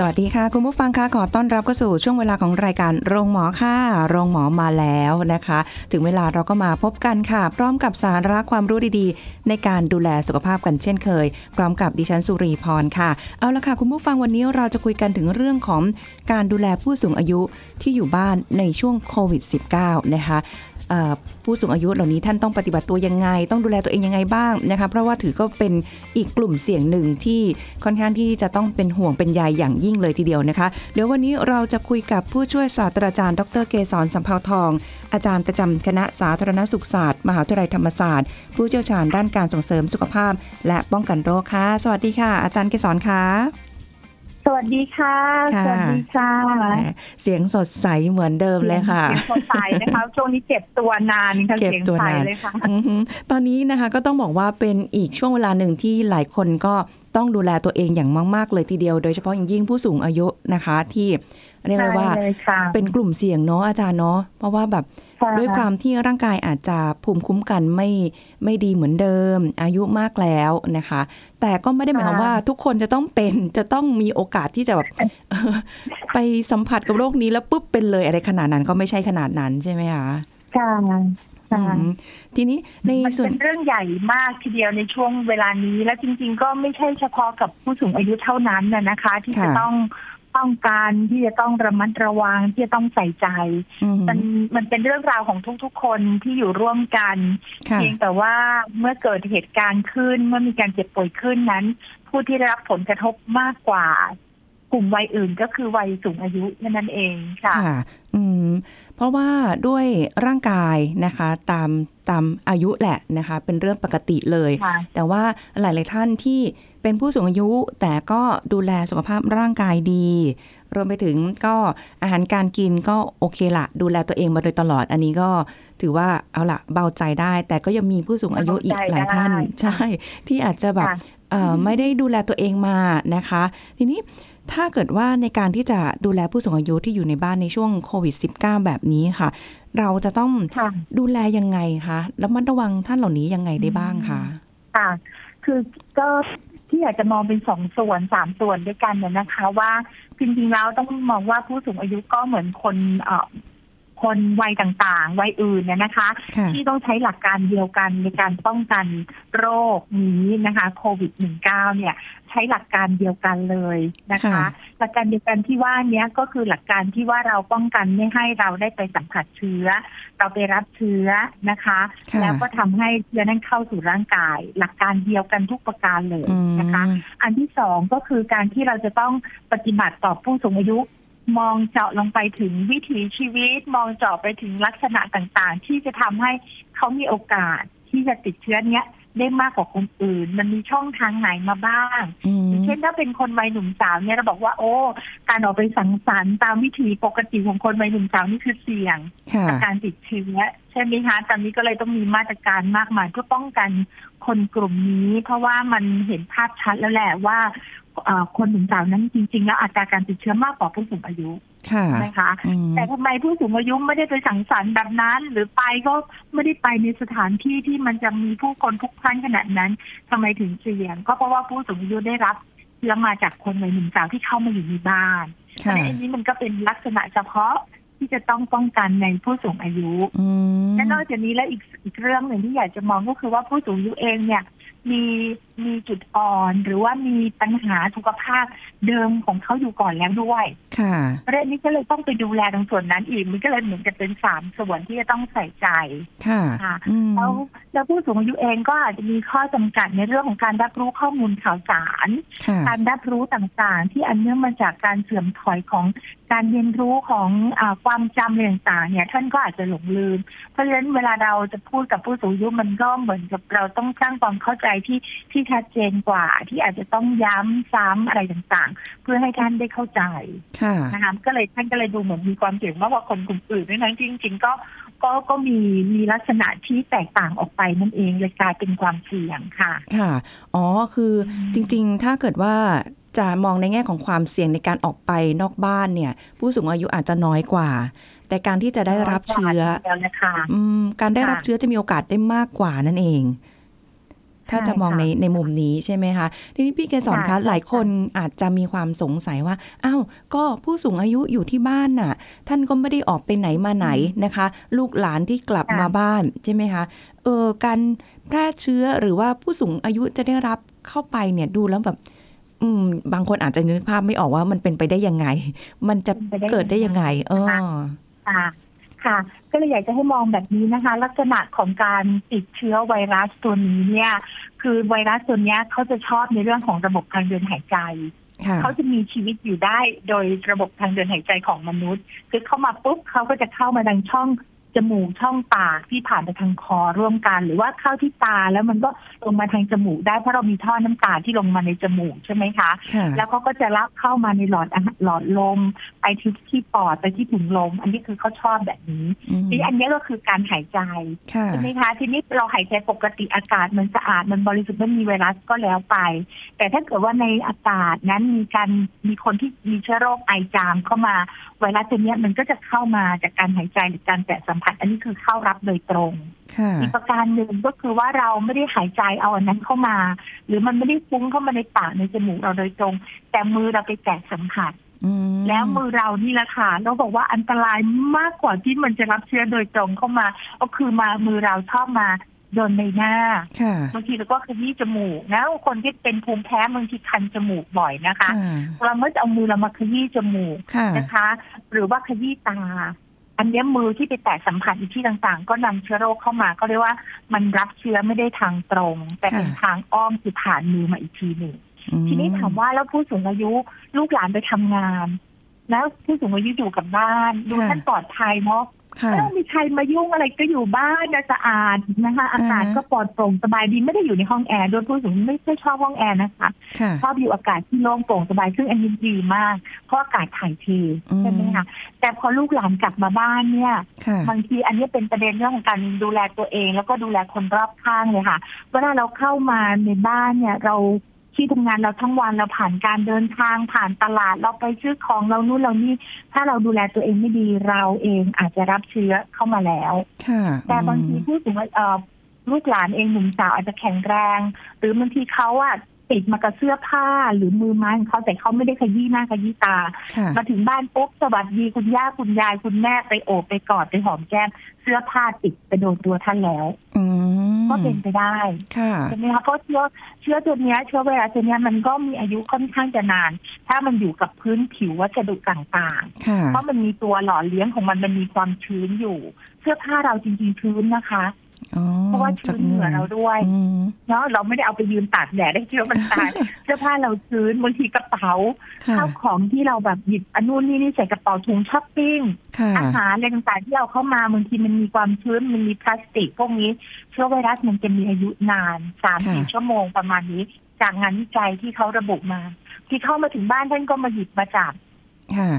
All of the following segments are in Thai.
สวัสดีค่ะ คุณผู้ฟังค่ะขอต้อนรับเข้าสู่ช่วงเวลาของรายการโรงหมอค่ะ โรงหมอมาแล้วนะคะ ถึงเวลาเราก็มาพบกันค่ะ พร้อมกับสาระความรู้ดีๆ ในการดูแลสุขภาพกันเช่นเคย พร้อมกับดิฉันสุรีพรค่ะเอาละค่ะ คุณผู้ฟังวันนี้เราจะคุยกันถึงเรื่องของการดูแลผู้สูงอายุที่อยู่บ้านในช่วงโควิด -19 นะคะ ผู้สูงอายุเหล่านี้ท่านต้องปฏิบัติตัวยังไง ต้องดูแลตัวเองยังไงบ้างนะคะเพราะว่าถือก็เป็นอีกกลุ่มเสี่ยงหนึ่งที่ค่อนข้างที่จะต้องเป็นห่วงเป็นใยอย่างยิ่งเลยทีเดียวนะคะ เดี๋ยววันนี้เราจะคุยกับผู้ช่วยศาสตราจารย์ ดรเกษรสัมภาวทอง อาจารย์ประจำคณะสาธารณสุขศาสตร์ มหาวิทยาลัยธรรมศาสตร์ ผู้เชี่ยวชาญด้านการส่งเสริมสุขภาพ และป้องกันโรคค่ะสวัสดีค่ะ อาจารย์เกษรค่ะ วัสดีค่ะค่ะ สวัสดีค่ะแหมเสียงสดใสเหมือนเดิมเลยค่ะ เสียงสดใสนะคะช่วงนี้เก็บตัวนานค่ะเก็บเสียงตัวใสนานเลยค่ะอือฮึตอนนี้นะคะก็ต้องบอกว่าเป็นอีกช่วงเวลาหนึ่งที่หลายคนก็ต้องดูแลตัวเองอย่างมาก ๆ เลยทีเดียว โดยเฉพาะอย่างยิ่งผู้สูงอายุนะคะที่เรียกได้ว่าใช่เลยค่ะเป็นกลุ่มเสี่ยงเนาะอาจารย์เนาะเพราะว่าแบบใช่ ด้วยความที่ร่างกายอาจจะภูมิคุ้มกันไม่ไม่ดีเหมือนเดิม อายุมากแล้วนะคะ แต่ก็ไม่ได้หมายความว่าทุกคนจะต้องเป็นจะต้องมีโอกาสที่จะแบบไปสัมผัสกับโรคนี้แล้วปุ๊บเป็นเลยอะไรขนาดนั้นก็ไม่ใช่ขนาดนั้นใช่ไหมคะค่ะค่ะอืมทีนี้ในมันส่วนเป็นเรื่องใหญ่มากทีเดียวในช่วงเวลานี้ และจริง ๆ ก็ไม่ใช่เฉพาะกับผู้สูงอายุเท่านั้นนะนะคะ ที่จะค่ะต้อง ป้องกันที่จะต้องระมัดระวังที่จะต้องใส่ใจอืมมันมันเป็นเรื่องราวของทุกๆ คนที่อยู่ร่วมกันค่ะเพียงแต่ว่าเมื่อเกิดเหตุการณ์ขึ้น เมื่อมีการเจ็บป่วยขึ้นนั้น ผู้ที่ได้รับผลกระทบมากกว่ากลุ่มวัยอื่นก็คือวัยสูงอายุแค่นั้นเองค่ะค่ะอืมเพราะว่าด้วยร่างกายนะคะตามตามอายุแหละนะคะ เป็นเรื่องปกติเลยค่ะแต่ว่าหลาย ๆ ท่านที่ เป็นผู้สูงอายุแต่ก็ดูแลสุขภาพร่างกายดี รวมไปถึงก็อาหารการกินก็โอเคละดูแลตัวเองมาโดยตลอดอันนี้ก็ถือว่าเอาละเบาใจได้ แต่ก็ยังมีผู้สูงอายุอีกหลายท่านเบาใจได้ใช่ ที่อาจจะแบบค่ะเอ่อไม่ได้ดูแลตัวเองมานะคะ ทีนี้ถ้าเกิดว่าในการที่จะดูแลผู้สูงอายุที่อยู่ในบ้านในช่วงโควิด -19 แบบนี้ค่ะ เราจะต้องค่ะดูแลยังไงคะแล้วมันระวังท่านเหล่านี้ยังไงได้บ้างคะค่ะ คือก็ ที่อยากจะมองเป็นสองส่วนสามส่วนด้วยกันเนี่ยนะคะ ว่าจริงๆแล้วต้องมองว่าผู้สูงอายุก็เหมือนคนเอ่อ คนวัยต่างๆ วัยอื่นเนี่ยนะคะค่ะที่ต้องใช้หลักการเดียวกันในการป้องกันโรคนี้นะคะโควิด -19 เนี่ยใช้หลักการเดียวกันเลยนะคะค่ะหลักการเดียวกันที่ว่าเนี้ยก็คือหลักการที่ว่าเราป้องกันไม่ให้เราได้ไปสัมผัสเชื้อ เราไปรับเชื้อนะคะค่ะแล้วก็ทำให้เชื้อนั้นเข้าสู่ร่างกาย หลักการเดียวกันทุกประการเลยอืมนะคะ อันที่สองก็คือการที่เราจะต้องปฏิบัติต่อผู้สูงอายุ มองเจาะลงไปถึงวิถีชีวิต มองเจาะไปถึงลักษณะต่างๆ ที่จะทำให้เขามีโอกาสที่จะติดเชื้อเนี้ยได้มากกว่าคนอื่น มันมีช่องทางไหนมาบ้างอืมอย่างเช่นถ้าเป็นคนวัยหนุ่มสาวเนี่ยเราบอกว่า โอ้ การออกไปสังสรรค์ตามวิถีปกติของคนวัยหนุ่มสาวนี่คือเสี่ยงค่ะกับการติดเชื้อใช่ไหมคะตอนนี้ก็เลยต้องมีมาตรการมากมายเพื่อป้องกันคนกลุ่มนี้ เพราะว่ามันเห็นภาพชัดแล้วแหละว่าเอ่อ คนหนุ่มสาวนั้นจริง ๆ แล้วอัตราการติดเชื้อมากกว่าผู้สูงอายุค่ะนะคะอืมแต่ทำไมผู้สูงอายุไม่ได้ไปสังสรรค์แบบนั้น หรือไปก็ไม่ได้ไปในสถานที่ที่มันจะมีผู้คนพลุกพล่านขนาดนั้นทำไมถึงเสี่ยง ก็เพราะว่าผู้สูงอายุได้รับเชื้อมาจากคนวัยหนุ่มสาวที่เข้ามาอยู่ในบ้านเพราะค่ะฉะนั้นอันนี้มันก็เป็นลักษณะเฉพาะที่จะต้องป้องกันในผู้สูงอายุอืมและนอกจากนี้แล้วอีกอีกเรื่องหนึ่งที่อยากจะมองก็คือว่าผู้สูงอายุเองเนี่ย มีมีจุดอ่อน หรือว่ามีปัญหาสุขภาพเดิมของเขาอยู่ก่อนแล้วด้วยค่ะประเด็นนี้ก็เลยต้องไปดูแลตรงส่วนนั้นอีกมันก็เลยเหมือนกับเป็นสามส่วนที่จะต้องใส่ใจค่ะค่ะอืมแล้วแล้วผู้สูงอายุเองก็อาจจะมีข้อจำกัดในเรื่องของการรับรู้ข้อมูลข่าวสารค่ะการรับรู้ต่างๆ ที่อันเนื่องมาจากการเสื่อมถอยของการเรียนรู้ของอาความจำอะไรต่างๆเนี่ย ท่านก็อาจจะหลงลืม เพราะฉะนั้นเวลาเราจะพูดกับผู้สูงอายุมันก็เหมือนกับเราต้องสร้างความเข้าใจที่ที่ชัดเจนกว่า ที่อาจจะต้องย้ำซ้ำอะไรต่างๆ เพื่อให้ท่านได้เข้าใจค่ะนะคะก็เลยท่านก็เลยดูเหมือนมีความเสี่ยงมากกว่าคนกลุ่มอื่นด้วยนะจริง ๆ ก็ก็ก็มีมีลักษณะที่แตกต่างออกไปนั่นเองเลยกลายเป็นความเสี่ยงค่ะ ค่ะ อ๋อ คือจริง ๆ ถ้าเกิดว่าจะมองในแง่ของความเสี่ยงในการออกไปนอกบ้านเนี่ย ผู้สูงอายุอาจจะน้อยกว่า แต่การที่จะได้รับเชื้อแล้วนะคะอืมการได้รับค่ะเชื้อจะมีโอกาสได้มากกว่านั่นเอง ถ้าใช่จะมองค่ะในในมุมนี้ใช่ไหมคะ ทีนี้พี่เกสรค่ะคะใช่หลายคนอาจจะมีความสงสัยว่าอ้าวก็ผู้สูงอายุอยู่ที่บ้านน่ะ ท่านก็ไม่ได้ออกไปไหนมาไหนนะคะ ลูกหลานที่กลับค่ะมาบ้านใช่ไหมคะเออการแพร่เชื้อหรือว่าผู้สูงอายุจะได้รับเข้าไปเนี่ยดูแล้วแบบอืมบางคนอาจจะนึกภาพไม่ออกว่ามันเป็นไปได้ยังไง มันจะเป็นไปได้เกิดได้ยังไง เออค่ะ ค่ะ ก็เลยอยากจะให้มองแบบนี้นะคะ ลักษณะของการติดเชื้อไวรัสตัวนี้เนี่ย คือไวรัสตัวเนี้ยเขาจะชอบในเรื่องของระบบทางเดินหายใจค่ะเขาจะมีชีวิตอยู่ได้โดยระบบทางเดินหายใจของมนุษย์ คือเข้ามาปุ๊บเขาก็จะเข้ามาทางช่อง จมูกช่องปากที่ผ่านไปทางคอร่วมกัน หรือว่าเข้าที่ตาแล้วมันก็ลงมาทางจมูกได้เพราะเรามีท่อน้ำตาที่ลงมาในจมูกใช่ไหมคะค่ะแล้วเขาก็จะรับเข้ามาในหลอดอาหารหลอดลมไปที่ที่ปอดไปที่ถุงลม อันนี้คือเขาชอบแบบนี้อืมทีนี้อันนี้ก็คือการหายใจค่ะใช่ไหมคะทีนี้เราหายใจปกติอากาศมันสะอาดมันบริสุทธิ์ไม่มีไวรัสก็แล้วไป แต่ถ้าเกิดว่าในอากาศนั้นมีการมีคนที่มีเชื้อโรคไอจามเข้ามาไวรัสตัวเนี้ยมันก็จะเข้ามาจากการหายใจหรือการแตะสัมผัส อันนี้คือเข้ารับโดยตรงค่ะอีกประการหนึ่งก็คือว่าเราไม่ได้หายใจเอาอันนั้นเข้ามา หรือมันไม่ได้ฟุ้งเข้ามาในปากในจมูกเราโดยตรง แต่มือเราไปแตะสัมผัสอืมแล้วมือเรานี่แหละค่ะเราบอกว่าอันตรายมากกว่าที่มันจะรับเชื้อโดยตรงเข้ามา ก็คือมามือเราชอบมาโดนในหน้าค่ะบางทีเราก็ขยี้จมูกนะคนที่เป็นภูมิแพ้บางทีคันจมูกบ่อยนะคะค่ะเราเมื่อจะเอามือเรามาขยี้จมูกค่ะนะคะ หรือว่าขยี้ตา อันเนี้ยมือที่ไปแตะสัมผัสอีกที่ต่างๆ ก็นำเชื้อโรคเข้ามา ก็เรียกว่ามันรับเชื้อไม่ได้ทางตรง แต่เป็นค่ะทางอ้อมคือผ่านมือมาอีกทีหนึ่งอืมทีนี้ถามว่าแล้วผู้สูงอายุลูกหลานไปทำงาน แล้วผู้สูงอายุอยู่กับบ้าน ดูท่านปลอดภัยเนาะค่ะ ไม่ต้องมีใครมายุ่งอะไรก็อยู่บ้านนะสะอาดนะคะ อากาศอ่าฮะก็ปลอดโปร่งสบายดีไม่ได้อยู่ในห้องแอร์โดยผู้สูงอายุไม่ไม่ชอบห้องแอร์นะคะค่ะชอบอยู่อากาศที่โล่งโปร่งสบายซึ่งอันนี้ดีมาก เพราะอากาศถ่ายเทอืมใช่ไหมคะแต่พอลูกหลานกลับมาบ้านเนี่ยค่ะบางทีอันนี้เป็นประเด็นเรื่องของการดูแลตัวเอง แล้วก็ดูแลคนรอบข้างเลยค่ะเวลาเราเข้ามาในบ้านเนี่ยเรา ที่ทำงานเราทั้งวันเราผ่านการเดินทางผ่านตลาดเราไปซื้อของเรานู่นเรานี่ ถ้าเราดูแลตัวเองไม่ดีเราเองอาจจะรับเชื้อเข้ามาแล้วค่ะแต่บางทีผู้สูงอายุเอ่อลูกหลานเองหนุ่มสาวอาจจะแข็งแรง หรือบางทีเขาอะ ติดมากับเสื้อผ้าหรือมือไม้ของเขาแต่เขาไม่ได้ขยี้หน้าขยี้ตาค่ะมาถึงบ้านปุ๊บสวัสดีคุณย่าคุณยายคุณแม่ไปโอบไปกอดไปหอมแก้มเสื้อผ้าติดไปโดนตัวท่านแล้วอืมก็เป็นไปได้ค่ะใช่ไหมคะเพราะเชื้อเชื้อตัวเนี้ยเชื้อไวรัสตัวเนี้ยมันก็มีอายุค่อนข้างจะนาน ถ้ามันอยู่กับพื้นผิววัสดุต่างค่ะๆเพราะมันมีตัวหล่อเลี้ยงของมันมันมีความชื้นอยู่ เสื้อผ้าเราจริงๆชื้นนะคะอ๋อ เพราะว่าชื้นเหงื่อเราด้วยอืมเนาะเราไม่ได้เอาไปยืนตากแดดได้เชื้อมันตายเสื้อผ้าเราชื้นบางทีกระเป๋าค่ะข้าวของที่เราแบบหยิบอันนู่นนี่นี่ใส่กระเป๋าถุงช้อปปิ้งค่ะอาหารอะไรต่างๆที่เอาเข้ามาบางทีมันมีความชื้นมันมีพลาสติกพวกนี้เชื้อไวรัสมันจะมีอายุนานสามสี่ค่ะชั่วโมงประมาณนี้ จากงานวิจัยที่เขาระบุมา ที่เข้ามาถึงบ้านท่านก็มาหยิบมาจับค่ะ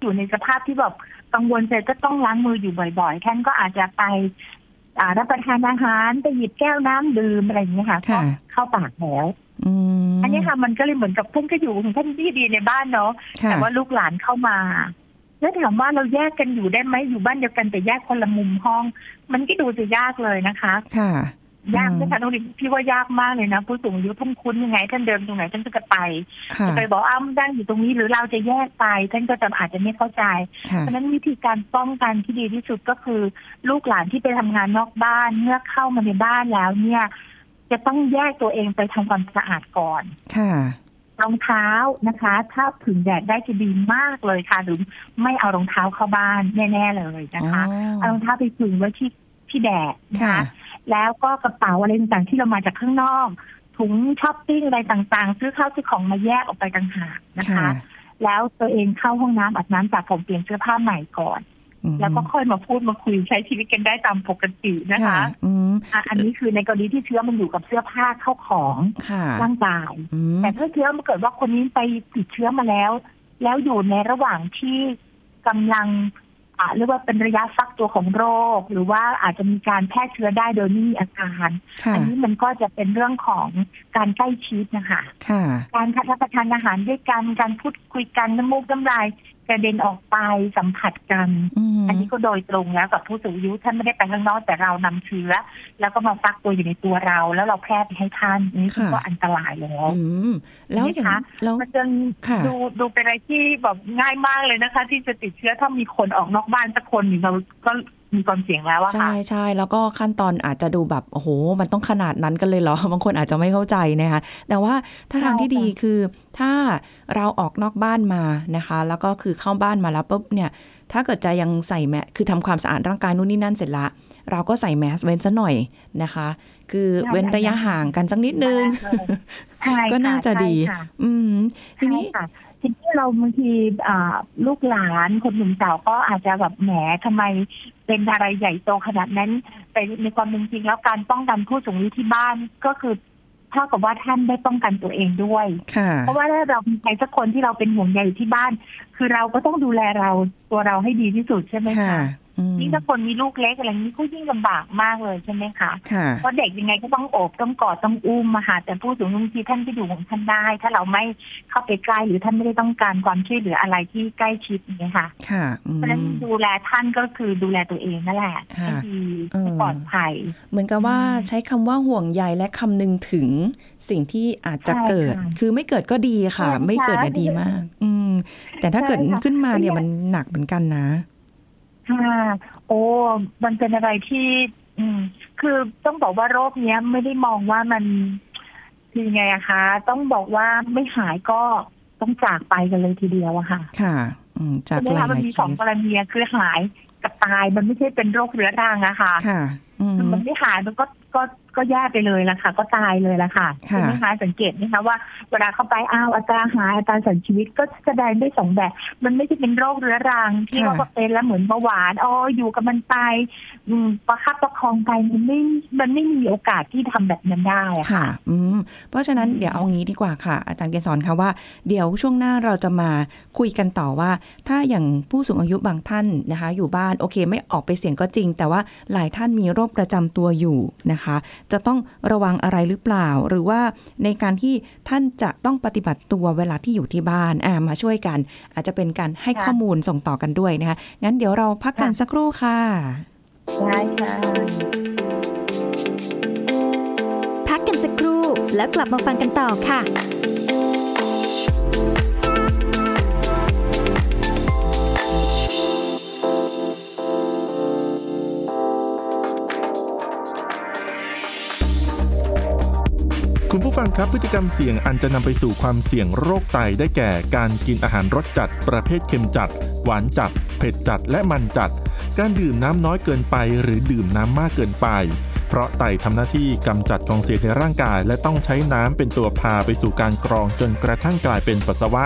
อยู่ในสภาพที่แบบกังวลใจก็ต้องล้างมืออยู่บ่อย ๆ ท่านก็อาจจะไปอ่า รับประทานอาหารไปหยิบแก้วน้ำดื่มอะไรอย่างเงี้ยค่ะก็ค่ะเข้าปากแล้วอืมอันนี้ค่ะมันก็เลยเหมือนกับท่านก็อยู่ของท่านที่ดีในบ้านเนาะค่ะแต่ว่าลูกหลานเข้ามา แล้วถามว่าเราแยกกันอยู่ได้ไหมอยู่บ้านเดียวกันแต่แยกคนละมุมห้อง มันก็ดูจะยากเลยนะคะ ค่ะ ยากอืมนะคะน้องดิมพี่ว่ายากมากเลยนะผู้สูงอายุท่านคุ้นยังไง ท่านเดินตรงไหนท่านก็จะไปค่ะจะไปบอกอ้าวนั่งอยู่ตรงนี้หรือเราจะแยกไป ท่านก็จะอาจจะไม่เข้าใจค่ะเพราะฉะนั้นวิธีการป้องกันที่ดีที่สุดก็คือ ลูกหลานที่ไปทำงานนอกบ้านเมื่อเข้ามาในบ้านแล้วเนี่ย จะต้องแยกตัวเองไปทำความสะอาดก่อนค่ะรองเท้านะคะ ถ้าผึ่งแดดได้จะดีมากเลยค่ะหรือไม่เอารองเท้าเข้าบ้านแน่ ๆ เลยนะคะ เอารองเท้าไปผึ่งไว้ที่ ที่แดดนะค่ะคะแล้วก็กระเป๋าอะไรต่างๆที่เรามาจากข้างนอก ถุงช้อปปิ้งอะไรต่างๆ ซื้อข้าวซื้อของมาแยกออกไปต่างหากนะคะค่ะแล้วตัวเองเข้าห้องน้ำอาบน้ำสระผมเปลี่ยนเสื้อผ้าใหม่ก่อนอืมแล้วก็ค่อยมาพูดมาคุยใช้ชีวิตกันได้ตามปกตินะคะอืมอะอันนี้คือในกรณีที่เชื้อมันอยู่กับเสื้อผ้าเข้าของค่ะร่างกายอืมแต่ถ้าเชื้อมันเกิดว่าคนนี้ไปติดเชื้อมาแล้ว แล้วอยู่ในระหว่างที่กำลังอ่า เรียกว่าเป็นระยะฟักตัวของโรค หรือว่าอาจจะมีการแพร่เชื้อได้โดยไม่มีอาการค่ะอันี้มันก็จะเป็นเรื่องของการใกล้ชิดนะคะค่ะการรับประทานอาหารด้วยกัน การพูดคุยกันน้ำมูกน้ำลาย กระเด็นออกไปสัมผัสกันอืมอันนี้ก็โดยตรงแล้วกับผู้สูงอายุท่านไม่ได้ไปข้างนอกแต่เรานำเชื้อแล้วก็มาฟักตัวอยู่ในตัวเรา แล้วเราแพร่ไปให้ท่านอันนี่ค่ะก็อันตรายแล้วอืมแล้วอย่างนะคะแล้วมันจะค่ะดูดูเป็นอะไรที่แบบง่ายมากเลยนะคะ ที่จะติดเชื้อถ้ามีคนออกนอกบ้านสักคนหนึ่งเราก็ มีความเสี่ยงแล้วอะใช่ค่ะใช่แล้วก็ขั้นตอนอาจจะดูแบบโอ้โห มันต้องขนาดนั้นกันเลยเหรอ บางคนอาจจะไม่เข้าใจนะคะ แต่ว่าถ้าทางที่ใช่ค่ะดีคือถ้าเราออกนอกบ้านมานะคะ แล้วก็คือเข้าบ้านมาแล้วปุ๊บเนี่ย ถ้าเกิดจะยังใส่แมสคือทำความสะอาดร่างกายนู่นนี่นั่นเสร็จละเราก็ใส่แมสเว้นซะหน่อยนะคะ คือเว้นระยะห่างกันสักนิดนึงใช่ค่ก็น่าจะดีใช่ค่ะอืมทีใช่นี้ค่ะ ทีนี้เราบางทีอ่าลูกหลานคนหนุ่มสาวก็อาจจะแบบแหมทำไมเป็นอะไรใหญ่โตขนาดนั้นแต่ในความเป็นจริงแล้วการป้องกันผู้สูงอายุที่บ้านก็คือเท่ากับว่าท่านได้ป้องกันตัวเองด้วยค่ะเพราะว่าถ้าเรามีใครสักคนที่เราเป็นห่วงใยอยู่ที่บ้าน คือเราก็ต้องดูแลเราตัวเราให้ดีที่สุดใช่ไหมค่ะคะอืม ยิ่งถ้าคนมีลูกเล็กอะไรนี้ก็ยิ่งลำบากมากเลยใช่ไหมคะค่ะเพราะเด็กยังไงก็ต้องโอบต้องกอดต้องอุ้มมาหาแต่ผู้สูงอายุบางทีท่านก็อยู่ของท่านได้ ถ้าเราไม่เข้าไปใกล้หรือท่านไม่ได้ต้องการความช่วยเหลืออะไรที่ใกล้ชิดอย่างเงี้ยค่ะค่ะอืเพมราะฉะนั้นดูแลท่านก็คือดูแลตัวเองนั่นแหละค่ะให้ดีเออให้ปลอดภัย เหมือนกับว่าอืมใช้คำว่าห่วงใยและคำนึงถึงสิ่งที่อาจจะใช่เกิดค่ะคือไม่เกิดก็ดีค่ะใช่ค่ะไม่เกิดน่ะดีมาก อืมแต่ถ้าเกิดใช่ค่ะขึ้นมาเนี่ยเนี่ยมันหนักเหมือนกันนะ ค่ะ โอ้ มันเป็นอะไรที่ อืม คือต้องบอกว่าโรคเนี้ยไม่ได้มองว่ามันคือไงอะคะ ต้องบอกว่าไม่หายก็ต้องจากไปกันเลยทีเดียวอะค่ะ ค่ะ อืม จากใช่ไหมหลาคะมันยมีๆเคสองสกรณีอะคือหายกับตายมันไม่ใช่เป็นโรคเรื้อรังอะค่ะ ค่ะอืมมันไม่หายมันก็ ก็ก็แย่ไปเลยละค่ะ ก็ตายเลยละค่ะค่ะใช่ไหมคะสังเกตไหมคะว่าเวลาเข้าไปอ้าวอัตราหายอัตราเสียชีวิตก็แสดงได้สองแบบ มันไม่ใช่เป็นโรคเรื้อรัง ที่ค่ะว่าพอเป็นแล้วเหมือนเบาหวานอ๋ออยู่กับมันไปอืมประคับประคองไปมันไม่มันไม่มีโอกาสที่ทำแบบนั้นได้อะค่ะค่ะ อืมเพราะฉะนั้นอืมเดี๋ยวเอางี้ดีกว่าค่ะ อาจารย์เกษรคะว่าเดี๋ยวช่วงหน้าเราจะมาคุยกันต่อว่า ถ้าอย่างผู้สูงอายุบางท่านนะคะ อยู่บ้านโอเค ไม่ออกไปเสี่ยงก็จริง แต่ว่าหลายท่านมีโรคประจำตัวอยู่นะคะจะต้องระวังอะไรหรือเปล่า หรือว่าในการที่ท่านจะต้องปฏิบัติตัวเวลาที่อยู่ที่บ้านอ่ามาช่วยกัน อาจจะเป็นการให้ค่ะข้อมูลส่งต่อกันด้วยนะคะ งั้นเดี๋ยวเราพักกันค่ะสักครู่ค่ะได้ค่ะพักกันสักครู่แล้วกลับมาฟังกันต่อค่ะ คุณผู้ฟังครับพฤติกรรมเสี่ยงอันจะนำไปสู่ความเสี่ยงโรคไตได้แก่การกินอาหารรสจัด ประเภทเค็มจัด หวานจัด เผ็ดจัดและมันจัด การดื่มน้ำน้อยเกินไป หรือดื่มน้ำมากเกินไป เพราะไตทำหน้าที่กำจัดของเสียในร่างกาย และต้องใช้น้ำเป็นตัวพาไปสู่การกรองจนกระทั่งกลายเป็นปัสสาวะ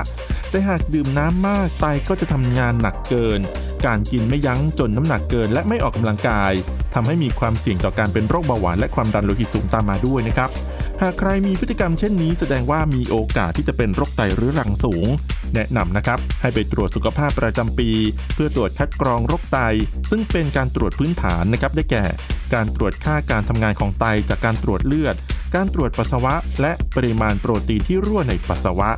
แต่หากดื่มน้ำมากไตก็จะทำงานหนักเกิน การกินไม่ยั้งจนน้ำหนักเกิน และไม่ออกกำลังกายทำให้มีความเสี่ยงต่อการเป็นโรคเบาหวานและความดันโลหิตสูงตามมาด้วยนะครับ หากใครมีพฤติกรรมเช่นนี้แสดงว่ามีโอกาสที่จะเป็นโรคไตเรื้อรังสูง แนะนำนะครับ ให้ไปตรวจสุขภาพประจำปี เพื่อตรวจคัดกรองโรคไต ซึ่งเป็นการตรวจพื้นฐานนะครับได้แก่ การตรวจค่าการทำงานของไตจากการตรวจเลือด การตรวจปัสสาวะ และปริมาณโปรตีนที่รั่วในปัสสาวะ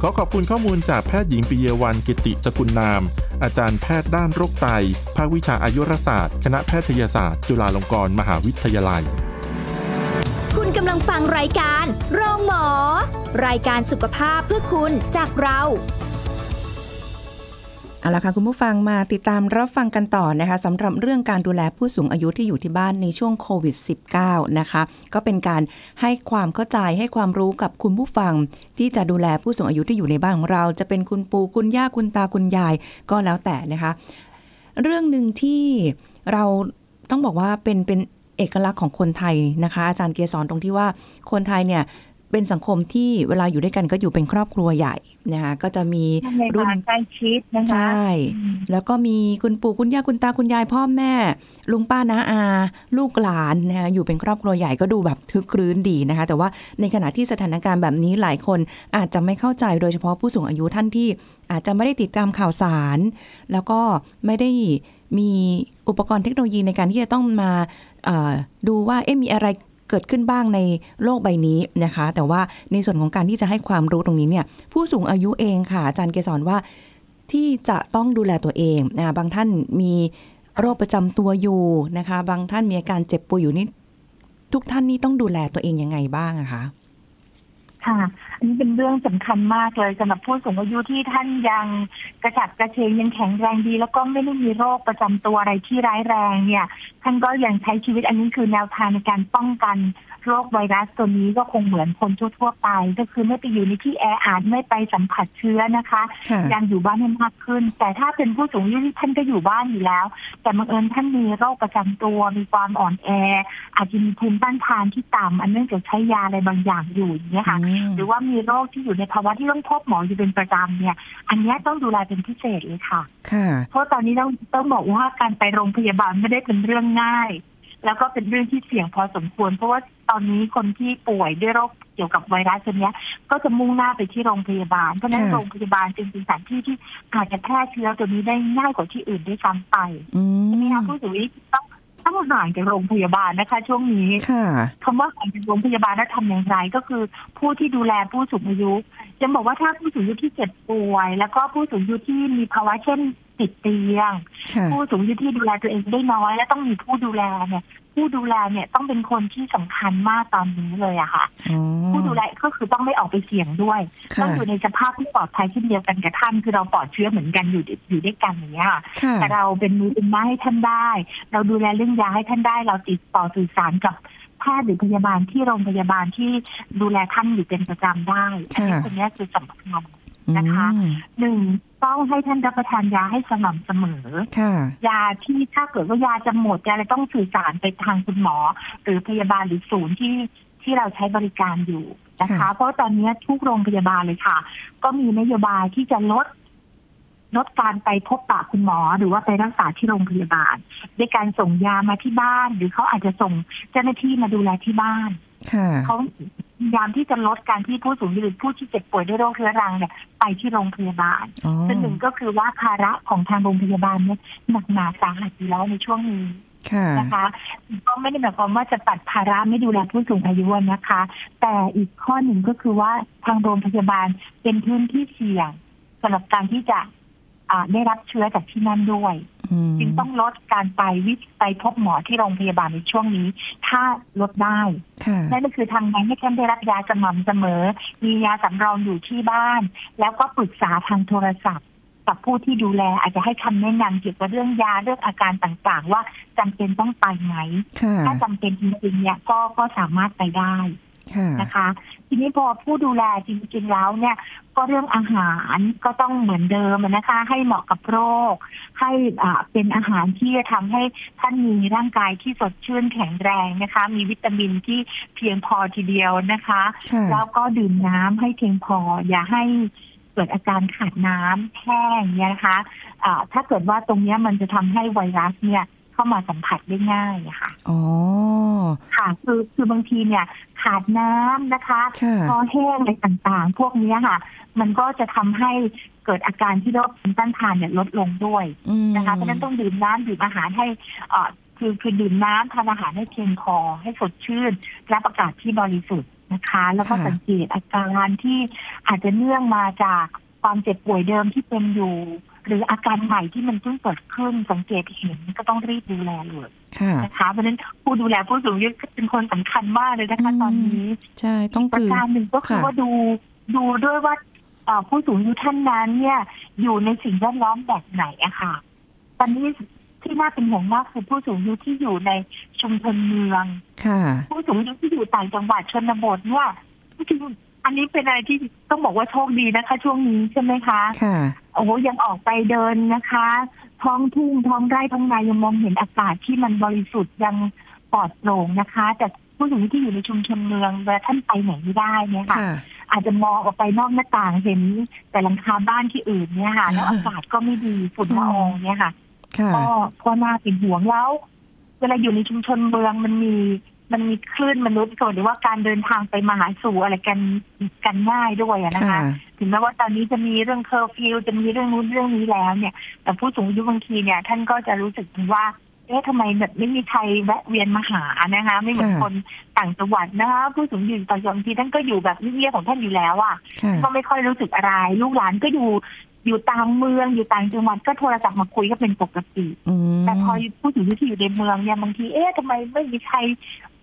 ขอขอบคุณข้อมูลจากแพทย์หญิงปิเยวันกิติสกุลนาม อาจารย์แพทย์ด้านโรคไต ภาควิชาอายุรศาสตร์ คณะแพทยศาสตร์ จุฬาลงกรณ์มหาวิทยาลัย คุณกำลังฟังรายการโรงหมอ รายการสุขภาพเพื่อคุณจากเรา เอาละค่ะคุณผู้ฟังมาติดตามรับฟังกันต่อนะคะสำหรับเรื่องการดูแลผู้สูงอายุที่อยู่ที่บ้านในช่วงโควิด -19 นะคะ ก็เป็นการให้ความเข้าใจให้ความรู้กับคุณผู้ฟัง ที่จะดูแลผู้สูงอายุที่อยู่ในบ้านของเรา จะเป็นคุณปู่คุณย่าคุณตาคุณยาย ก็แล้วแต่นะคะ เรื่องหนึ่งที่เราต้องบอกว่าเป็นเป็น เอกลักษณ์ของคนไทยนะคะ อาจารย์เกียรสอนตรงที่ว่าคนไทยเนี่ยเป็นสังคมที่เวลาอยู่ด้วยกันก็อยู่เป็นครอบครัวใหญ่นะคะก็จะมีในรุ่นทางใกล้ชิดนะคะใช่อืมแล้วก็มีคุณปู่คุณย่าคุณตาคุณยายพ่อแม่ ลุงป้าน้าอา ลูกหลานนะคะอยู่เป็นครอบครัวใหญ่ก็ดูแบบทึกครื้นดีนะคะ แต่ว่าในขณะที่สถานการณ์แบบนี้หลายคนอาจจะไม่เข้าใจโดยเฉพาะผู้สูงอายุท่านที่อาจจะไม่ได้ติดตามข่าวสาร แล้วก็ไม่ได้มีอุปกรณ์เทคโนโลยีในการที่จะต้องมาเอ่อ ดูว่าเอ๊ะมีอะไรเกิดขึ้นบ้างในโลกใบนี้นะคะ แต่ว่าในส่วนของการที่จะให้ความรู้ตรงนี้เนี่ย ผู้สูงอายุเองค่ะ อาจารย์เกษรว่าที่จะต้องดูแลตัวเองนะบางท่านมีโรคประจำตัวอยู่นะคะ บางท่านมีอาการเจ็บป่วยอยู่นี่ทุกท่านนี่ต้องดูแลตัวเองยังไงบ้างอะคะ ค่ะ อันนี้เป็นเรื่องสำคัญมากเลยสำหรับผู้สูงอายุที่ท่านยังกระฉับกระเฉงยังแข็งแรงดี แล้วก็ไม่ได้มีโรคประจำตัวอะไรที่ร้ายแรงเนี่ย ท่านก็ยังใช้ชีวิตอันนี้คือแนวทางในการป้องกัน โรคไวรัสตัวนี้ก็คงเหมือนคนทั่วๆไป ก็คือไม่ไปอยู่ในที่แออัดไม่ไปสัมผัสเชื้อนะคะค่ะยังอยู่บ้านให้มากขึ้น แต่ถ้าเป็นผู้สูงอายุที่ท่านก็อยู่บ้านอยู่แล้ว แต่บังเอิญท่านมีโรคประจำตัวมีความอ่อนแอ อาจจะมีภูมิต้านทานที่ต่ำอันเนื่องจากใช้ยาอะไรบางอย่างอยู่อย่างเงี้ยค่ะอืมหรือว่ามีโรคที่อยู่ในภาวะที่ต้องพบหมออยู่เป็นประจำเนี่ย อันเนี้ยต้องดูแลเป็นพิเศษเลยค่ะค่ะ เพราะตอนนี้ต้องต้องบอกว่าการไปโรงพยาบาลไม่ได้เป็นเรื่องง่าย แล้วก็เป็นเรื่องที่เสี่ยงพอสมควร เพราะว่าตอนนี้คนที่ป่วยด้วยโรคเกี่ยวกับไวรัสตัวเนี้ยก็จะมุ่งหน้าไปที่โรงพยาบาล เพราะฉะนั้นค่ะโรงพยาบาลจึงเป็นสถานที่ที่อาจจะแพร่เชื้อตัวนี้ได้ง่ายกว่าที่อื่นด้วยซ้ำไปอืใช่ไหมมคะผู้สูงอายุต้องต้องห่างจากโรงพยาบาลนะคะ ช่วงนี้ค่ะคำว่าห่างจากโรงพยาบาลแล้วทำอย่างไรก็คือ ผู้ที่ดูแลผู้สูงอายุจะบอกว่าถ้าผู้สูงอายุที่เจ็บป่วย แล้วก็ผู้สูงอายุที่มีภาวะเช่น ติดเตียงค่ะผู้สูงอายุที่ดูแลตัวเองได้น้อย และต้องมีผู้ดูแลเนี่ย ผู้ดูแลเนี่ยต้องเป็นคนที่สำคัญมากตอนนี้เลยอะค่ะอ๋อผู้ดูแลก็คือต้องไม่ออกไปเสี่ยงด้วยต้ค่ะองอยู่ในสภาพที่ปลอดภัยเช่นเดียวกันกับท่านคือเราปลอดเชื้อเหมือนกันอยู่อยู่ด้วยกันอย่างเงี้ยค่ะค่ะแต่เราเป็นมือเป็นไม้ให้ท่านได้ เราดูแลเรื่องยาให้ท่านได้ เราติดต่อสื่อสารกับแพทย์หรือพยาบาลที่โรงพยาบาลที่ดูแลท่านอยู่เป็นประจำได้อันนี้ค่ะตรงนี้คือสำคัญ นะคะอืมหนึ่งต้องให้ท่านรับประทานยาให้สม่ำเสมอค่ะยาที่ถ้าเกิดว่ายาจะหมดยาอะไรต้องสื่อสารไปทางคุณหมอ หรือพยาบาลหรือศูนย์ที่ที่เราใช้บริการอยู่นะคะค่ะเพราะตอนนี้ทุกโรงพยาบาลเลยค่ะ ก็มีนโยบายที่จะลดลดการไปพบปะคุณหมอหรือว่าไปรักษาที่โรงพยาบาลด้วยการส่งยามาที่บ้าน หรือเขาอาจจะส่งเจ้าหน้าที่มาดูแลที่บ้านค่ะเขา พยายามที่จะลดการที่ผู้สูงอายุหรือผู้ที่เจ็บป่วยด้วยโรคเรื้อรังเนี่ยไปที่โรงพยาบาลอ๋อซึ่งหนึ่งก็คือว่าภาระของทางโรงพยาบาลเนี่ยหนักหนาสาหัสอยู่แล้วในช่วงนี้ค่ะนะคะก็ไม่ได้หมายความว่าจะตัดภาระไม่ดูแลผู้สูงอายุนะคะ แต่อีกข้อหนึ่งก็คือว่าทางโรงพยาบาลเป็นพื้นที่เสี่ยงสำหรับการที่จะอ่า ได้รับเชื้อจากที่นั่นด้วยอืมจึงต้องลดการไปวิไปพบหมอที่โรงพยาบาลในช่วงนี้ ถ้าลดได้ค่ะนั่นก็คือทำไงให้ท่านได้รับยาสม่ำเสมอ มียาสำรองอยู่ที่บ้าน แล้วก็ปรึกษาทางโทรศัพท์กับผู้ที่ดูแลอาจจะให้คำแนะนำเกี่ยวกับเรื่องยาเรื่องอาการต่างๆ ว่าจำเป็นต้องไปไหมค่ะถ้าจำเป็นจริงๆเนี่ยก็ก็สามารถไปได้ค่ะ นะคะ ทีนี้พอผู้ดูแลจริง ๆ แล้วเนี่ย ก็เรื่องอาหารก็ต้องเหมือนเดิมนะคะ ให้เหมาะกับโรค ให้อ่าเป็นอาหารที่จะทำให้ท่านมีร่างกายที่สดชื่นแข็งแรงนะคะ มีวิตามินที่เพียงพอทีเดียวนะคะค่ะแล้วก็ดื่มน้ำให้เพียงพออย่าให้เกิดอาการขาดน้ำแห้งเนี่ยนะคะอ่าถ้าเกิดว่าตรงเนี้ยมันจะทำให้ไวรัสเนี่ย เข้ามาสัมผัสได้ง่ายอะค่ะอ๋อค่ะ คือคือบางทีเนี่ย ขาดน้ำนะคะค่ะคอแห้งอะไรต่างๆ พวกเนี้ยค่ะ มันก็จะทำให้เกิดอาการที่โรคภูมิต้านทานเนี่ยลดลงด้วยอืมนะคะเพราะฉะนั้นต้องดื่มน้ำดื่มอาหารให้เอ่อคือคือดื่มน้ำทานอาหารให้เพียงพอให้สดชื่นรับอากาศที่บริสุทธิ์นะคะ แล้วก็ค่ะสังเกตอาการที่อาจจะเนื่องมาจาก ความเจ็บป่วยเดิมที่เป็นอยู่ หรืออาการใหม่ที่มันเพิ่งเกิดขึ้นสังเกตเห็นก็ต้องรีบดูแลเลยค่ะนะคะเพราะฉะนั้นผู้ดูแลผู้สูงอายุก็เป็นคนสำคัญมากเลยนะคะอืมตอนนี้ใช่ต้องประคือการหนึ่งก็คือค่ะว่าดูดูด้วยว่าเอ่อผู้สูงอายุท่านนั้นเนี่ย อยู่ในสิ่งแวดล้อมแบบไหนอะค่ะ ตอนนี้ที่น่าเป็นห่วงมากคือผู้สูงอายุที่อยู่ในชุมชนเมือง ค่ะ ผู้สูงอายุที่อยู่ต่างจังหวัดชนบทเนี่ยจริงๆ อันนี้เป็นอะไรที่ต้องบอกว่าโชคดีนะคะ ช่วงนี้ใช่ไหมคะ ค่ะ โอ้โหยังออกไปเดินนะคะ ท้องทุ่งท้องไร่ท้องนายังมองเห็นอากาศที่มันบริสุทธิ์ยังปลอดโปร่งนะคะ แต่ผู้สูงอายุที่อยู่ในชุมชนเมืองเวลาท่านไปไหนไม่ได้เนี่ยค่ะค่ะอาจจะมองออกไปนอกหน้าต่างเห็นแต่หลังคาบ้านที่อื่นเนี่ยค่ะ แล้วอากาศก็ไม่ดีฝุ่นละอองเนี่ยค่ะค่ะก็ก็น่าเป็นห่วงแล้วเวลาอยู่ในชุมชนเมืองมันมี มันมีคลื่นมนุษย์ก่อนหรือว่าการเดินทางไปมาหาสู่อะไรกันกันง่ายด้วยอะนะคะค่ะถึงแม้ว่าตอนนี้จะมีเรื่องเคอร์ฟิวจะมีเรื่องนู้นเรื่องนี้แล้วเนี่ย แต่ผู้สูงอายุบางทีเนี่ย ท่านก็จะรู้สึกว่าเอ๊ะทำไมแบบไม่มีใครแวะเวียนมาหานะคะ ไม่เหมือนค่ะคนต่างจังหวัดนะคะผู้สูงอายุต่างจังหวัดบางทีท่านก็อยู่แบบเงียบๆของท่านอยู่แล้วอะค่ะก็ไม่ค่อยรู้สึกอะไร ลูกหลานก็อยู่อยู่ตามเมืองอยู่ต่างจังหวัดก็โทรศัพท์มาคุยก็เป็นปกติอืมแต่พอผู้สูงอายุที่อยู่ในเมืองเนี่ยบางทีเอ๊ะทำไมไม่มีใคร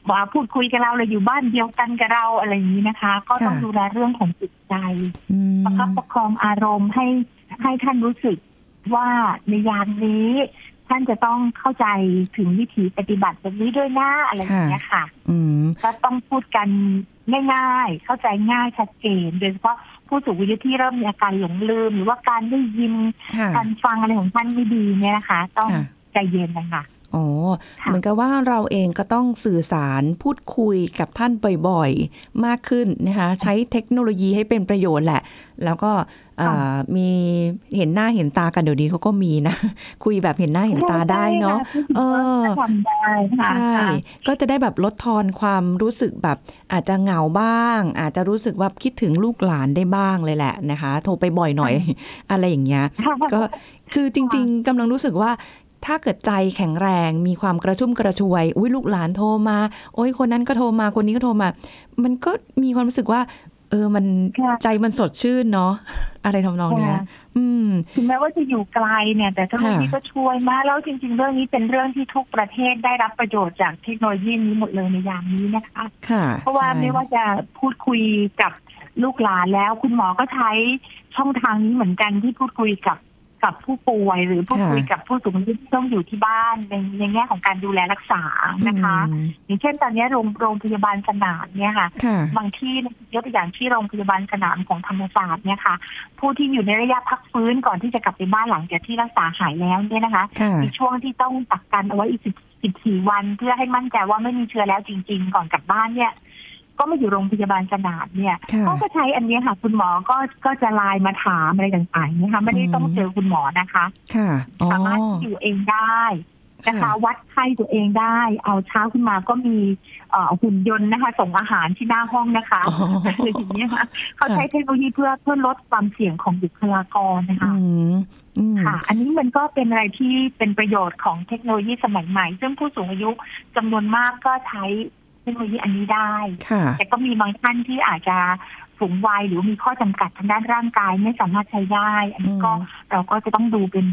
มาพูดคุยกับเราเลยอยู่บ้านเดียวกันกับเราอะไรอย่างนี้นะคะ ก็ต้องค่ะดูแลเรื่องของจิตใจอืมประคับประคองอารมณ์ให้ให้ท่านรู้สึกว่าในยามนี้ท่านจะต้องเข้าใจถึงวิธีปฏิบัติแบบนี้ด้วยนะอะไรอย่างเงี้ยค่ะอืมก็ต้องพูดกันง่ายๆ เข้าใจง่ายชัดเจนโดยเฉพาะผู้สูงอายุที่เริ่มมีอาการหลงลืม หรือว่าการได้ยินค่ะการฟังอะไรของท่านไม่ดีเนี่ยนะคะ ต้องค่ะใจเย็นนะคะ โอ้ค่ะเหมือนกับว่าเราเองก็ต้องสื่อสารพูดคุยกับท่านบ่อยๆ มากขึ้นนะคะ ใช้เทคโนโลยีให้เป็นประโยชน์แหละ แล้วก็เอ่อมีเห็นหน้าเห็นตากันเดี๋ยวนี้เขาก็มีนะ คุยแบบเห็นหน้าเห็นตาได้เนาะเออทำได้ค่ะใช่ก็จะได้แบบลดทอนความรู้สึกแบบอาจจะเหงาบ้าง อาจจะรู้สึกว่าคิดถึงลูกหลานได้บ้างเลยแหละนะคะ โทรไปบ่อยหน่อยอะไรอย่างเงี้ยค่ะก็คือจริง ๆกำลังรู้สึกว่า ถ้าเกิดใจแข็งแรงมีความกระชุ่มกระชวย อุ้ยลูกหลานโทรมา โอ้ยคนนั้นก็โทรมาคนนี้ก็โทรมา มันก็มีความรู้สึกว่า เออมันค่ะใจมันสดชื่นเนาะอะไรทำนองเนี้ยค่ะอืมถึงแม้ว่าจะอยู่ไกลเนี่ย แต่เทคโนโลยีค่ะก็ช่วยมากแล้วจริง ๆ เรื่องนี้เป็นเรื่องที่ทุกประเทศได้รับประโยชน์จากเทคโนโลยีนี้หมดเลยในยามนี้นะคะค่ะ เพราะว่าใช่ไม่ว่าจะพูดคุยกับลูกหลานแล้ว คุณหมอก็ใช้ช่องทางนี้เหมือนกันที่พูดคุยกับ กับผู้ป่วยหรือพูดคุยกับผู้สูงอายุที่ต้องอยู่ที่บ้านในในแง่ของการดูแลรักษานะคะอืมอย่างเช่นตอนนี้โรงโรงพยาบาลสนามเนี่ยค่ะค่ะ บางที่ยกตัวอย่างที่โรงพยาบาลสนามของธรรมศาสตร์เนี่ยค่ะ ผู้ที่อยู่ในระยะพักฟื้นก่อนที่จะกลับไปบ้านหลังจากที่รักษาหายแล้วเนี่ยนะคะค่ะมีช่วงที่ต้องกักกันเอาไว้อีกสิบสี่วันเพื่อให้มั่นใจว่าไม่มีเชื้อแล้วจริง ๆ ก่อนกลับบ้านเนี่ย ก็มาอยู่โรงพยาบาลสนามเนี่ยค่ะเขาก็ใช้อันเนี้ยค่ะ คุณหมอก็ก็จะไลน์มาถามอะไรต่างๆนะคะไม่ได้ต้องเจอคุณหมอนะคะ ค่ะอ๋อสามารถอยู่เองได้นะคะค่ะวัดไข้ตัวเองได้ เอาเช้าขึ้นมาก็มีเอ่อหุ่นยนต์นะคะ ส่งอาหารที่หน้าห้องนะคะอ๋ออะไรอย่างเงี้ยค่ะเขาใช้เทคโนโลยีเพื่อเพื่อลดความเสี่ยงของบุคลากรนะคะอืมอืม ค่ะ อันนี้มันก็เป็นอะไรที่เป็นประโยชน์ของเทคโนโลยีสมัยใหม่ ซึ่งผู้สูงอายุจำนวนมากก็ใช้เท คโนโลยีอันนี้ได้ค่ะแต่ก็มีบางท่านที่อาจจะสูงวัยหรือมีข้อจำกัดทางด้านร่างกายไม่สามารถใช้ได้ อันนี้ก็อืมเราก็จะต้องดูเป็น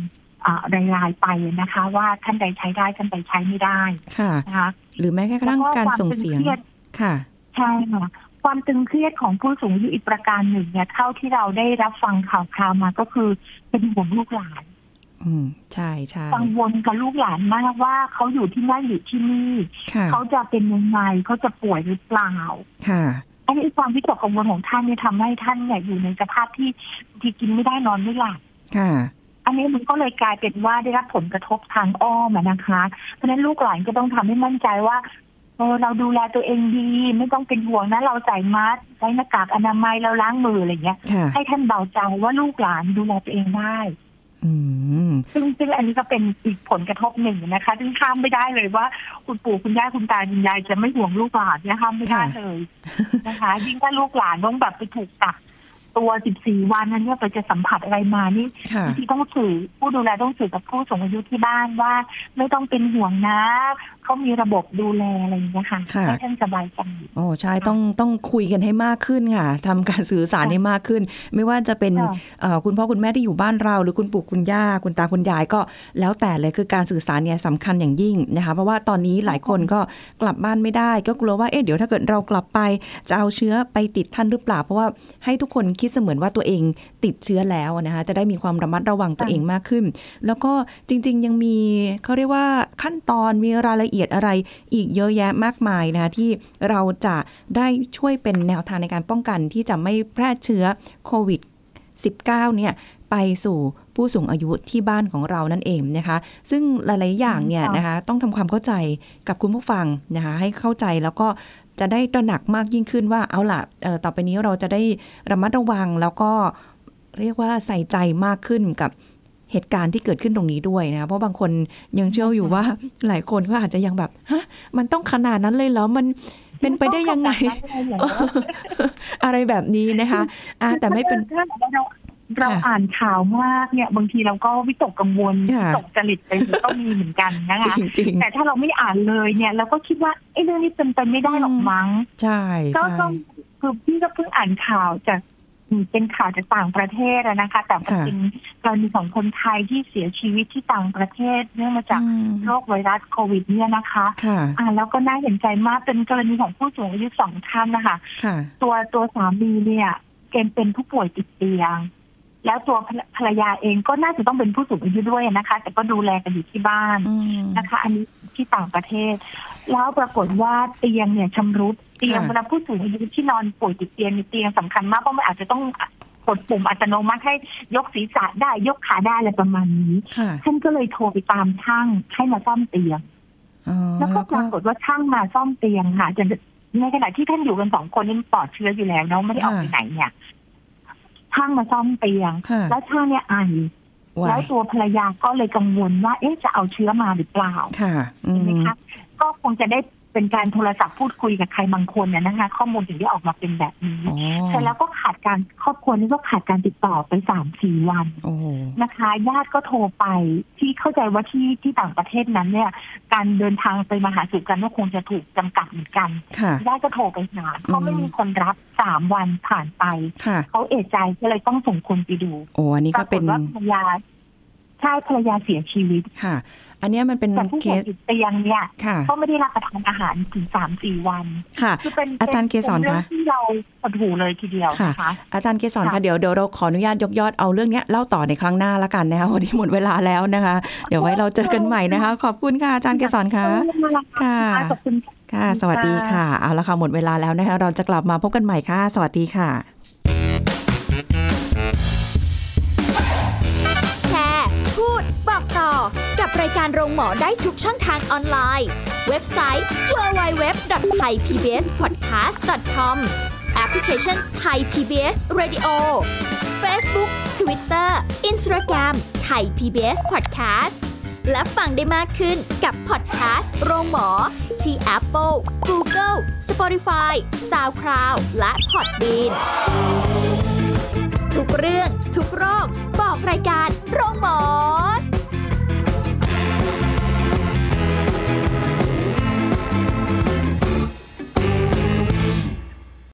อ่ารายๆไปนะคะ ว่าท่านใดใช้ได้ท่านใดใช้ไม่ได้ค่ะนะคะหรือแม้กระทั่งการส่งเสียงแล้วก็ความตึงเครียดค่ะ ใช่ค่ะความตึงเครียดของผู้สูงอายุอีกประการหนึ่งเนี่ยเท่าที่เราได้รับฟังข่าวคราวมาก็คือเป็นห่วงลูกหลาน อืมใช่ใช่กังวลกับลูกหลานมากว่าเขาอยู่ที่นั่นอยู่ที่นี่ค่ะเขาจะเป็นยังไงเขาจะป่วยหรือเปล่า ค่ะอันนี้ความวิตกกังวลของท่านเนี่ยทำให้ท่านเนี่ยอยู่ในสภาพที่ที่กินไม่ได้นอนไม่หลับค่ะ อันนี้มันก็เลยกลายเป็นว่าได้รับผลกระทบทางอ้อมอะนะคะ เพราะฉะนั้นลูกหลานก็ต้องทำให้มั่นใจว่าเออเราดูแลตัวเองดีไม่ต้องเป็นห่วงนะ เราใส่มาสก์ใช้หน้ากากอนามัยเราล้างมืออะไรเงี้ยค่ะให้ท่านเบาใจว่าลูกหลานดูแลตัวเองได้อืม ซึ่งซึ่งอันนี้ก็เป็นอีกผลกระทบหนึ่งนะคะซึ่งข้ามไม่ได้เลยว่า คุณปู่คุณย่าคุณตาคุณยายจะไม่ห่วงลูกหลานเนี่ยข้ามไม่ได้ค่ะเลยนะคะยิ่งถ้าลูกหลานต้องแบบไปถูกกักตัว14วันนั้นเนี่ยไปจะสัมผัสอะไรมานี่ค่ะบางทีต้องสื่อผู้ดูแลต้องสื่อกับผู้สูงอายุที่บ้านว่า ไม่ต้องเป็นห่วงนะ เขามีระบบดูแลอะไรอย่างเงี้ยค่ะค่ะให้ท่านสบายใจโอ้ใช่ต้องต้องคุยกันให้มากขึ้นค่ะทำการสื่อสารให้มากขึ้น ไม่ว่าจะเป็นค่ะเอ่อคุณพ่อคุณแม่ที่อยู่บ้านเรา หรือคุณปู่คุณย่าคุณตาคุณยายก็แล้วแต่เลยคือการสื่อสารเนี่ยสำคัญอย่างยิ่งนะคะเพราะว่าตอนนี้หลายคนก็กลับบ้านไม่ได้ ก็กลัวว่าเอ๊ะเดี๋ยวถ้าเกิดเรากลับไปจะเอาเชื้อไปติดท่านหรือเปล่า เพราะว่าให้ทุกคนคิดเสมือนว่าตัวเองติดเชื้อแล้วนะคะจะได้มีความระมัดระวังตัวเองมากขึ้น แล้วก็จริง ๆ ยังมีเขาเรียกว่าขั้นตอนมีรายละเอียดอะไรอีกเยอะแยะมากมายนะคะที่เราจะได้ช่วยเป็นแนวทางในการป้องกันที่จะไม่แพร่เชื้อโควิด 19 เนี่ยไปสู่ผู้สูงอายุที่บ้านของเรานั่นเองนะคะ ซึ่งหลาย ๆ อย่างเนี่ยนะคะต้องทำความเข้าใจกับคุณผู้ฟังนะคะให้เข้าใจแล้วก็จะได้ตระหนักมากยิ่งขึ้นว่าเอาล่ะต่อไปนี้เราจะได้ระมัดระวังแล้วก็เรียกว่าใส่ใจมากขึ้นกับ เหตุการณ์ที่เกิดขึ้นตรงนี้ด้วยนะ เพราะบางคนยังเชื่ออยู่ว่าหลายคนก็อาจจะยังแบบฮะมันต้องขนาดนั้นเลยเหรอมันเป็นไปได้ยังไงต้องขนาดนั้นเลยเหรออะไรแบบนี้นะคะอะแต่ไม่เป็นถ้าเราเราค่ะอ่านข่าวมากเนี่ย บางทีเราก็วิตกกังวลค่ะวิตกจริตไปก็มีเหมือนกันนะคะจริงแต่ถ้าเราไม่อ่านเลยเนี่ยเราก็คิดว่าไอ้เรื่องนี้เป็นไปไม่ได้หรอกมั้งๆใช่ก็ใช่ต้องคือพี่ก็เพิ่งอ่านข่าวจากอืม เป็นข่าวจากต่างประเทศอะนะคะ แต่เป็นกรณีของคนไทยที่เสียชีวิตที่ต่างประเทศ เนื่องมาจากอืมโรคไวรัสโควิด เนี่ยนะคะค่ะอ่านแล้วก็น่าเห็นใจมากเป็นกรณีของผู้สูงอายุสองท่านนะคะค่ะตัวตัวสามีเนี่ยเกณฑ์เป็นผู้ป่วยติดเตียง แล้วตัวภรภรรยาเองก็น่าจะต้องเป็นผู้สูงอายุด้วยนะคะ แต่ก็ดูแลกันอยู่ที่บ้านอืมนะคะ อันนี้ที่ต่างประเทศ แล้วปรากฏว่าเตียงเนี่ยชำรุดเตียงค่ะเวลาผู้สูงอายุที่นอนป่วยติดเตียงในเตียงสำคัญมากเพราะมันอาจจะต้องกดปุ่มอัตโนมัติให้ยกศีรษะได้ยกขาได้อะไรประมาณนี้ค่ะท่านก็เลยโทรไปตามช่างให้มาซ่อมเตียงอ๋อแล้วก็ปรากฏว่าช่างมาซ่อมเตียงค่ะจนในขณะที่ท่านอยู่กันสองคนนี่ปลอดเชื้ออยู่แล้วเนาะไม่ได้ออกไปไหนเนี่ย ช่างมาซ่อมเตียง ค่ะ แล้วช่างเนี่ยไอวาแล้วยตัวภรรยาก็เลยกังวลว่า เอ๊ะจะเอาเชื้อมาหรือเปล่าค่ะอืเห็นไหมมคะก็คงจะได้ เป็นการโทรศัพท์พูดคุยกับใครบางคนเนี่ยนะคะ ข้อมูลถึงได้ออกมาเป็นแบบนี้อ๋อเสร็จแล้วก็ขาดการครอบครัวนี้ก็ขาดการติดต่อไปสามสี่วันโอ้โหนะคะญาติก็โทรไปที่เข้าใจว่าที่ที่ต่างประเทศนั้นเนี่ย การเดินทางไปมาหาสู่กันก็คงจะถูกจำกัดเหมือนกันค่ะญาติก็โทรไปหาก็ไม่มีคนรับสามวันผ่านไปค่ะเขาเอะใจก็เลยต้องส่งคนไปดูโอ้อันนี้ปก็รากเป็ฏนว่าภรรยา ใช่ภรรยาเสียชีวิตค่ะ อันเนี้ยมันเป็นแต่ผู้เคป่วยสติดเตียงเนี่ยค่ะก็ไม่ได้รับประทานอาหารถึงสามสี่วัน ค่ะ คือเป็นอาจารย์เกษรป็นเรื่คะองที่เราปวดหูเลยทีเดียวค่ะนะคะอาจารย์เกษรค่ะคะเดี๋ยวเดี๋ยวเราขออนุญาตยกยอดเอาเรื่องเนี้ยเล่าต่อในครั้งหน้าละกันนะคะวันนี้หมดเวลาแล้วนะคะ เดี๋ยวไว้เราเจอกันใหม่นะคะ ขอบคุณค่ะอาจารย์เกษรคะค่ะขอบคุณค่ะค่ะ สวัสดีค่ะ เอาละค่ะ หมดเวลาแล้วนะคะ เราจะกลับมาพบกันใหม่ค่ะ สวัสดีค่ะ รายการโรงหมอได้ทุกช่องทางออนไลน์ เว็บไซต์ www.thaipbspodcast.com แอปพลิเคชัน Thai PBS Radio Facebook Twitter Instagram Thai PBS Podcast และฟังได้มากขึ้นกับพอดแคสต์โรงหมอ ที่ Apple, Google, Spotify, SoundCloud และ Podbean ทุกเรื่องทุกโรค บอกรายการโรงหมอ